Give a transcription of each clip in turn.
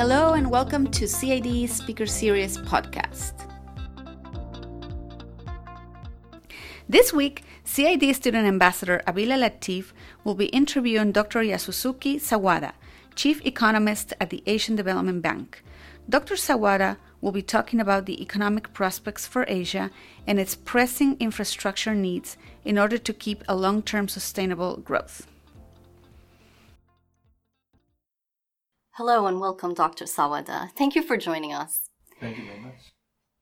Hello and welcome to CID Speaker Series podcast. This week, CID student ambassador Abila Latif will be interviewing Dr. Yasuyuki Sawada, chief economist at the Asian Development Bank. Dr. Sawada will be talking about the economic prospects for Asia and its pressing infrastructure needs in order to keep a long term sustainable growth. Hello and welcome, Dr. Sawada. Thank you for joining us. Thank you very much.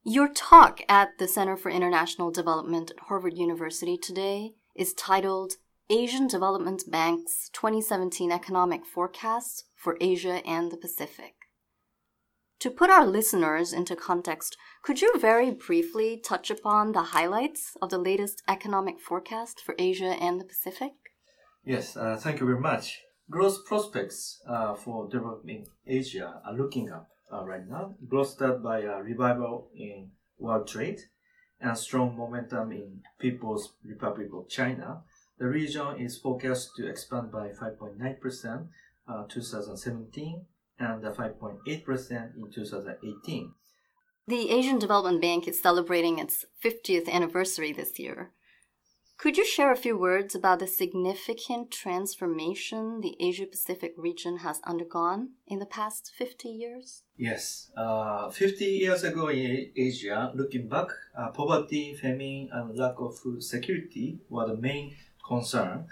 Your talk at the Center for International Development at Harvard University today is titled Asian Development Bank's 2017 Economic Forecast for Asia and the Pacific. To put our listeners into context, could you very briefly touch upon the highlights of the latest economic forecast for Asia and the Pacific? Yes, uh, thank you very much. Growth prospects uh, for developing Asia are looking up uh, right now, bolstered by a revival in world trade and strong momentum in People's Republic of China. The region is forecast to expand by 5.9% uh, 2017 and 5.8% in 2018. The Asian Development Bank is celebrating its 50th anniversary this year. Could you share a few words about the significant transformation the Asia Pacific region has undergone in the past 50 years? Yes. Uh, 50 years ago in Asia, looking back, uh, poverty, famine, and lack of food security were the main concern.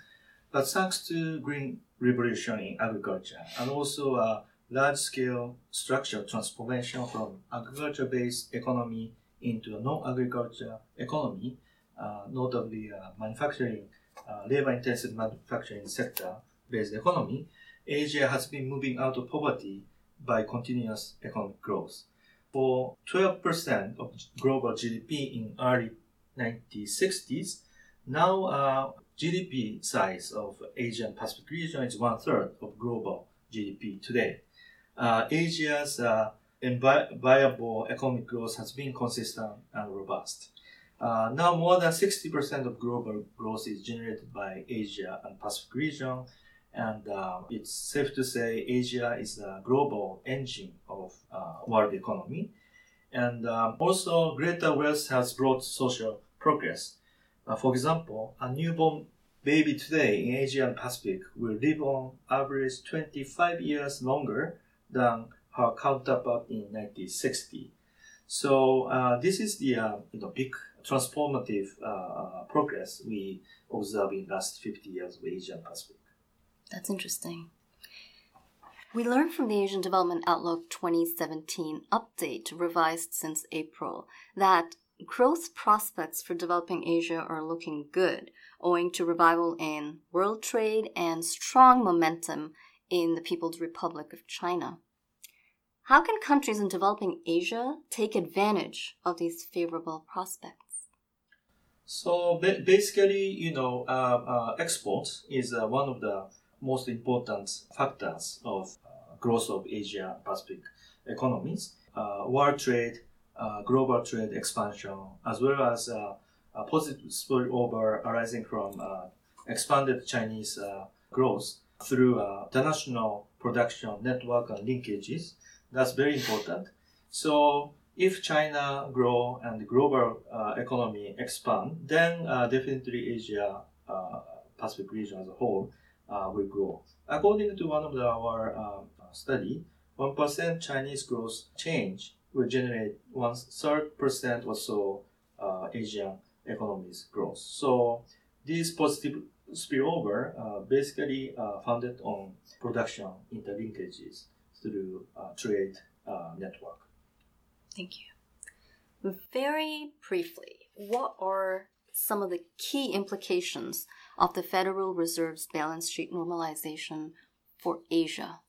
But thanks to green revolution in agriculture and also a large scale structural transformation from agriculture based economy into a non agriculture economy, notably uh, manufacturing, uh, labor-intensive manufacturing sector-based economy, Asia has been moving out of poverty by continuous economic growth. For 12% of global GDP in early 1960s, now uh, GDP size of Asian Pacific region is one third of global GDP today. Uh, Asia's uh, viable economic growth has been consistent and robust. Uh, now more than 60% of global growth is generated by Asia and Pacific region, and uh, it's safe to say Asia is a global engine of uh, world economy. And um, also, greater wealth has brought social progress. Uh, for example, a newborn baby today in Asia and Pacific will live on average 25 years longer than her counterpart in 1960. So uh, this is the uh, you know, big transformative uh, progress we observe in the last 50 years of Asian Pacific. That's interesting. We learned from the Asian Development Outlook 2017 update revised since April that growth prospects for developing Asia are looking good, owing to revival in world trade and strong momentum in the People's Republic of China. How can countries in developing Asia take advantage of these favorable prospects? So basically, you know, uh, uh, export is uh, one of the most important factors of uh, growth of Asia Pacific economies. Uh, world trade, uh, global trade expansion, as well as a positive spillover arising from expanded Chinese growth through international production network and linkages. That's very important. So if China grow and the global uh, economy expand, then uh, definitely Asia uh, Pacific region as a whole uh, will grow. According to one of the, our um, study, one percent Chinese growth change will generate one third percent or so uh, Asian economies growth. So this positive spillover uh, basically founded on production interlinkages through trade network. Thank you. Very briefly, what are some of the key implications of the Federal Reserve's balance sheet normalization for Asia?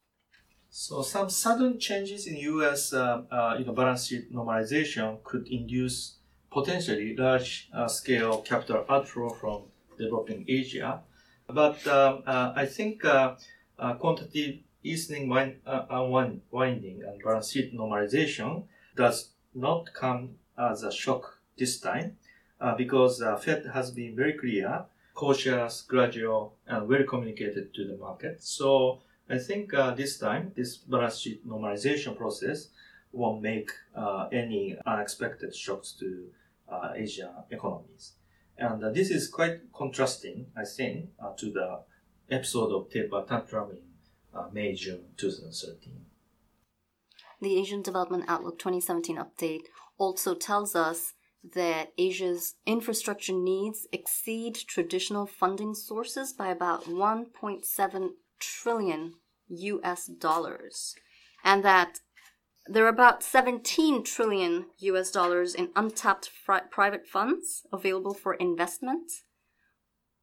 So some sudden changes in U.S. Uh, uh, you know, balance sheet normalization could induce potentially large uh, scale capital outflow from developing Asia. But um, uh, I think uh, uh, quantitative easing, wind, unwinding, and balance sheet normalization does not come as a shock this time uh, because uh, Fed has been very clear, cautious, gradual, and well communicated to the market. So I think uh, this time, this balance sheet normalization process won't make uh, any unexpected shocks to uh, Asian economies. And uh, this is quite contrasting, I think, to the episode of taper tantrum in May, June 2013. The Asian Development Outlook 2017 update also tells us that Asia's infrastructure needs exceed traditional funding sources by about 1.7 trillion US dollars, and that there are about 17 trillion US dollars in untapped private funds available for investment.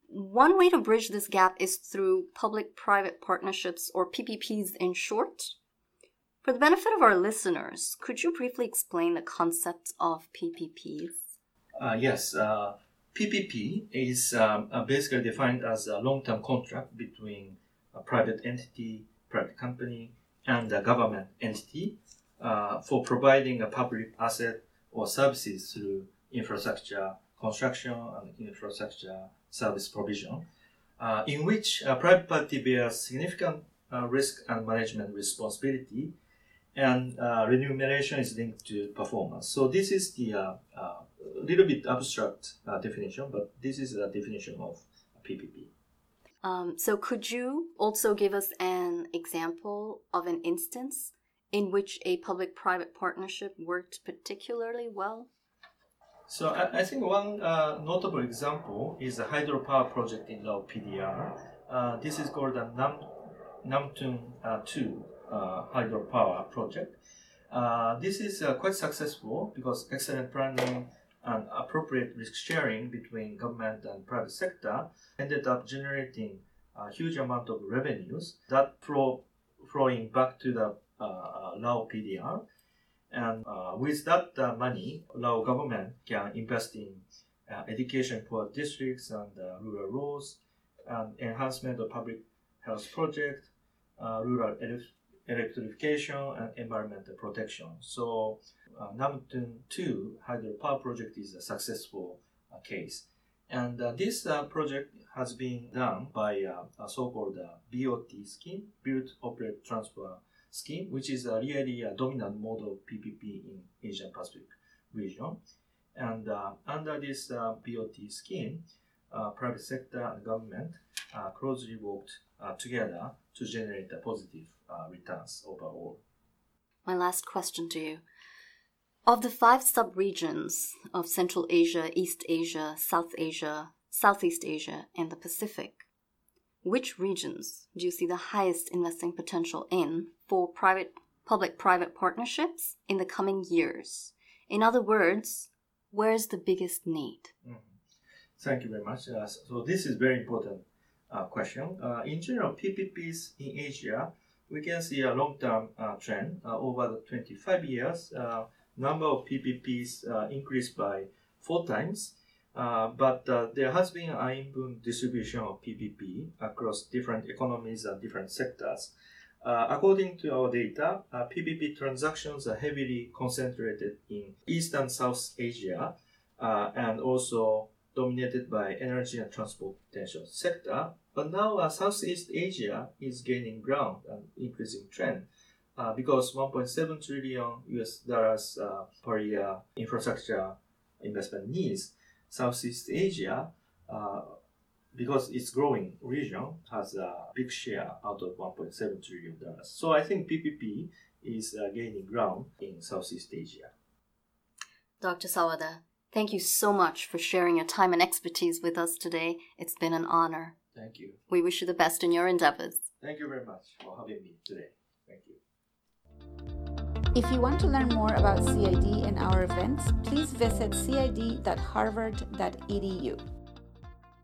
One way to bridge this gap is through public private partnerships or PPPs in short. For the benefit of our listeners, could you briefly explain the concept of PPPs? Uh, yes, uh, PPP is um, uh, basically defined as a long term contract between a private entity, private company, and a government entity uh, for providing a public asset or services through infrastructure construction and infrastructure service provision, uh, in which a private party bears significant uh, risk and management responsibility, and uh, remuneration is linked to performance. So this is the uh, uh, little bit abstract definition, but this is the definition of PPP. Um, so could you also give us an example of an instance in which a public private partnership worked particularly well? So I, I think one uh, notable example is the hydropower project in Lao PDR. Uh, this is called the Nam, Namtung uh, 2 uh, hydropower project. Uh, this is uh, quite successful because excellent planning and appropriate risk sharing between government and private sector ended up generating a huge amount of revenues that flow flowing back to the uh, Lao PDR. And uh, with that uh, money, Lao government can invest in education for districts and rural roads, and enhancement of public health project, rural electrification, and environmental protection. So uh, Nam Theun 2 hydropower project is a successful uh, case. And uh, this uh, project has been done by a so-called BOT scheme, Build, Operate, Transfer scheme, which is really a dominant model of PPP in Asia Pacific region. And uh, under this uh, BOT scheme, uh, private sector and government uh, closely worked uh, together to generate the positive uh, returns overall. My last question to you. Of the five sub-regions of Central Asia, East Asia, South Asia, Southeast Asia, and the Pacific, which regions do you see the highest investing potential in for private public private partnerships in the coming years? In other words, where's the biggest need? Mm-hmm. Thank you very much. Uh, so this is very important uh, question. Uh, in general, PPPs in Asia, we can see a long-term uh, trend uh, over the 25 years. Uh, number of PPPs increased by four times but there has been an uneven distribution of PPP across different economies and different sectors. According to our data, PPP transactions are heavily concentrated in East and South Asia and also dominated by energy and transportation sector. But now Southeast Asia is gaining ground and increasing trend. Uh, because 1.7 trillion US dollars uh, per year infrastructure investment needs Southeast Asia, uh, because it's growing region, has a big share out of 1.7 trillion dollars. So I think PPP is uh, gaining ground in Southeast Asia. Dr. Sawada, thank you so much for sharing your time and expertise with us today. It's been an honor. Thank you. We wish you the best in your endeavors. Thank you very much for having me today. Thank you. If you want to learn more about CID and our events, please visit cid.harvard.edu.